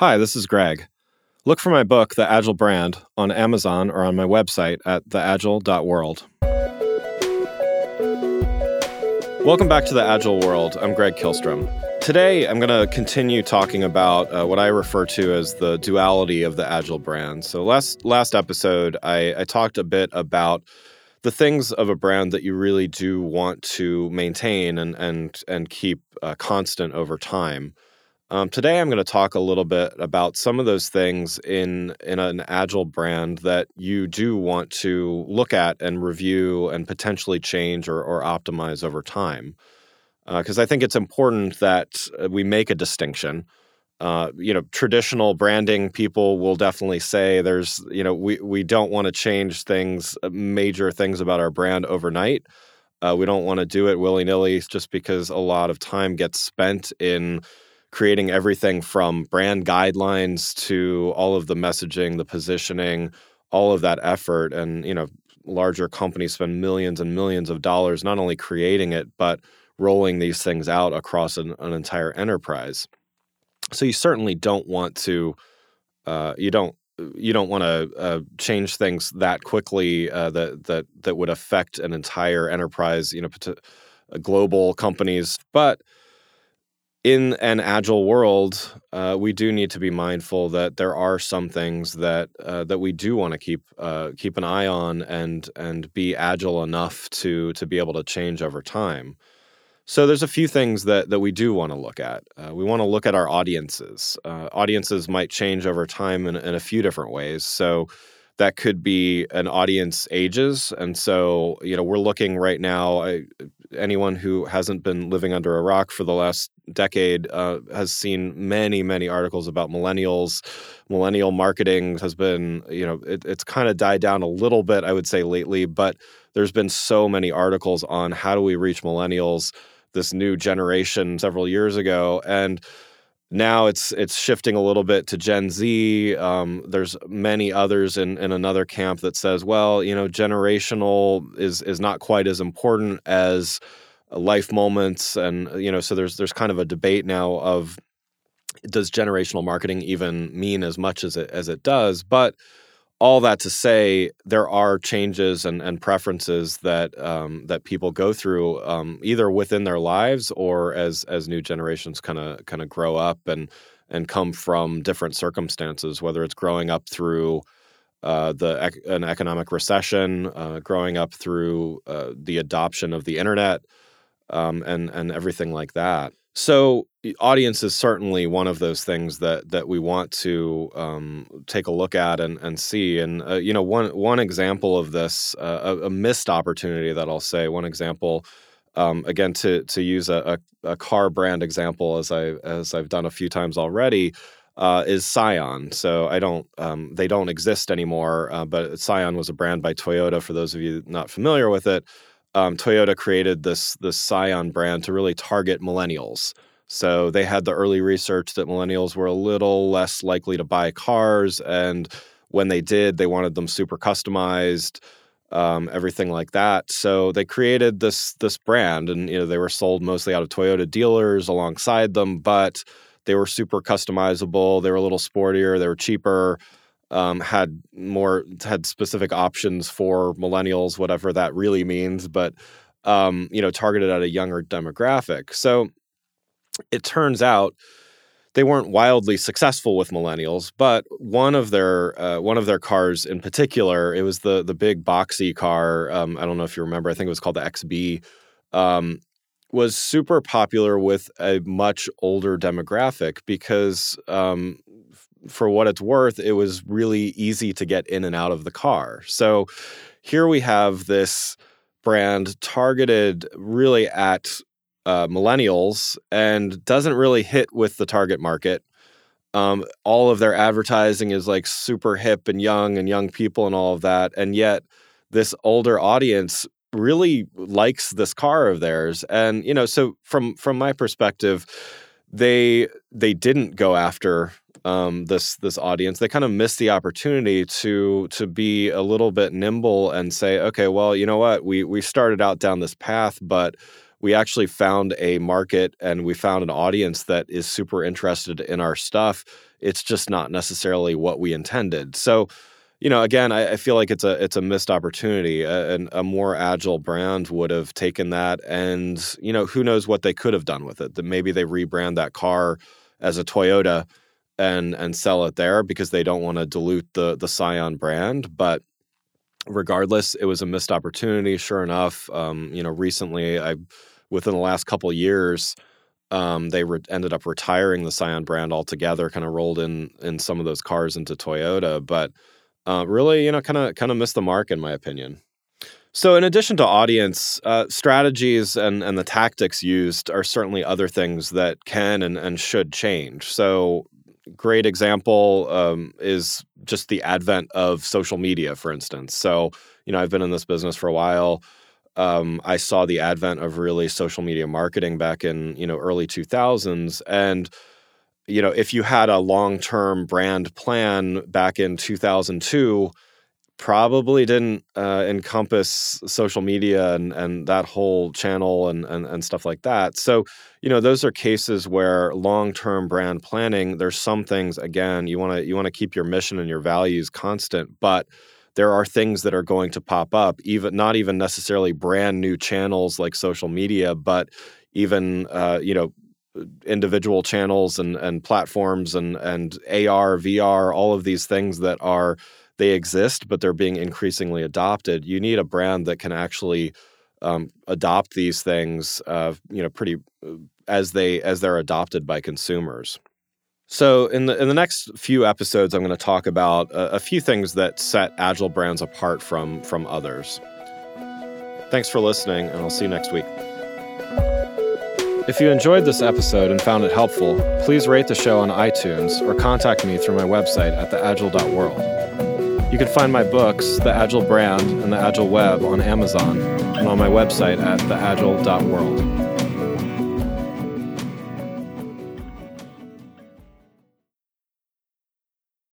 Hi, this is Greg. Look for my book, The Agile Brand, on Amazon or on my website at theagile.world. Welcome back to the Agile World. I'm Greg Kihlström. Today, I'm going to continue talking about uh, what I refer to as the duality of the Agile brand. So, last last episode, I, I talked a bit about the things of a brand that you really do want to maintain and and and keep uh, constant over time. Um, today, I'm going to talk a little bit about some of those things in in an agile brand that you do want to look at and review and potentially change or, or optimize over time. Because uh, I think it's important that uh, we make a distinction. Uh, you know, traditional branding people will definitely say there's, you know, we we don't want to change things, uh, major things about our brand overnight. Uh, we don't want to do it willy nilly just because a lot of time gets spent in creating everything from brand guidelines to all of the messaging, the positioning, all of that effort. And, you know, larger companies spend millions and millions of dollars not only creating it, but rolling these things out across an, an entire enterprise. So you certainly don't want to, uh, you don't you don't want to uh, change things that quickly uh, that that that would affect an entire enterprise, you know, uh, global companies. But in an agile world, uh, we do need to be mindful that there are some things that uh, that we do want to keep uh, keep an eye on and and be agile enough to to be able to change over time. So there's a few things that that we do want to look at. Uh, we want to look at our audiences. Uh, audiences might change over time in, in a few different ways. So that could be an audience ages and so you know we're looking right now I, anyone who hasn't been living under a rock for the last decade uh, has seen many many articles about millennials millennial marketing has been you know it, it's kind of died down a little bit i would say lately but there's been so many articles on how do we reach millennials this new generation several years ago and now it's it's shifting a little bit to Gen Z. Um, there's many others in, in another camp that says, well, you know, generational is is not quite as important as life moments, and you know, so there's there's kind of a debate now of does generational marketing even mean as much as it as it does, but all that to say, there are changes and, and preferences that um, that people go through um, either within their lives or as as new generations kind of kind of grow up and and come from different circumstances, whether it's growing up through uh, the an economic recession, uh, growing up through uh, the adoption of the internet, um, and and everything like that. So audience is certainly one of those things that that we want to um, take a look at and, and see. And uh, you know, one one example of this, uh, a, a, missed opportunity that I'll say. One example, um, again, to to use a, a, a, car brand example, as I as I've done a few times already. Uh, is Scion. So I don't, um, they don't exist anymore. Uh, but Scion was a brand by Toyota. For those of you not familiar with it, um, Toyota created this this Scion brand to really target millennials. So they had the early research that millennials were a little less likely to buy cars, and when they did, they wanted them super customized, um, everything like that. So they created this this brand, and you know they were sold mostly out of Toyota dealers alongside them, but they were super customizable. They were a little sportier. They were cheaper um, had more had specific options for millennials, whatever that really means, but um, you know, targeted at a younger demographic. So it turns out they weren't wildly successful with millennials, but one of their uh, one of their cars in particular, it was the the big boxy car. Um, I don't know if you remember. I think it was called the XB. Um, was super popular with a much older demographic because um, for what it's worth, it was really easy to get in and out of the car. So here we have this brand targeted really at uh, millennials and doesn't really hit with the target market. Um, all of their advertising is like super hip and young and young people and all of that. And yet, this older audience really likes this car of theirs. And, you know, so from from my perspective, they they didn't go after um, this this audience, they kind of miss the opportunity to to be a little bit nimble and say, okay, well, you know what, we we started out down this path, but we actually found a market and we found an audience that is super interested in our stuff. it's just not necessarily what we intended. So, you know, again, I, I feel like it's a it's a missed opportunity. A, a, more agile brand would have taken that, and you know, who knows what they could have done with it? That maybe they rebrand that car as a Toyota and and sell it there because they don't want to dilute the the Scion brand. But regardless, it was a missed opportunity. Sure enough, um, you know, recently I within the last couple years um, they re- ended up retiring the Scion brand altogether, kind of rolled in in some of those cars into Toyota, but uh, really, you know, kind of kind of missed the mark in my opinion. So, in addition to audience, uh, strategies and, and the tactics used are certainly other things that can and, and should change. So, great example um, is just the advent of social media, for instance. So, you know, I've been in this business for a while um, I saw the advent of really social media marketing back in you know early 2000s, and you know if you had a long term brand plan back in 2002, probably didn't uh, encompass social media and and that whole channel and, and and stuff like that. So you know those are cases where long term brand planning. There's some things again you want to you want to keep your mission and your values constant, but there are things that are going to pop up, even not even necessarily brand new channels like social media, but even uh, you know individual channels and and platforms and and AR, VR, all of these things that are they exist, but they're being increasingly adopted. You need a brand that can actually um, adopt these things, uh, you know, pretty uh, as they as they're adopted by consumers. So in the in the next few episodes, I'm going to talk about a, a, few things that set Agile brands apart from from others. Thanks for listening, and I'll see you next week. If you enjoyed this episode and found it helpful, please rate the show on iTunes or contact me through my website at theagile.world. You can find my books, The Agile Brand and The Agile Web, on Amazon and on my website at theagile.world.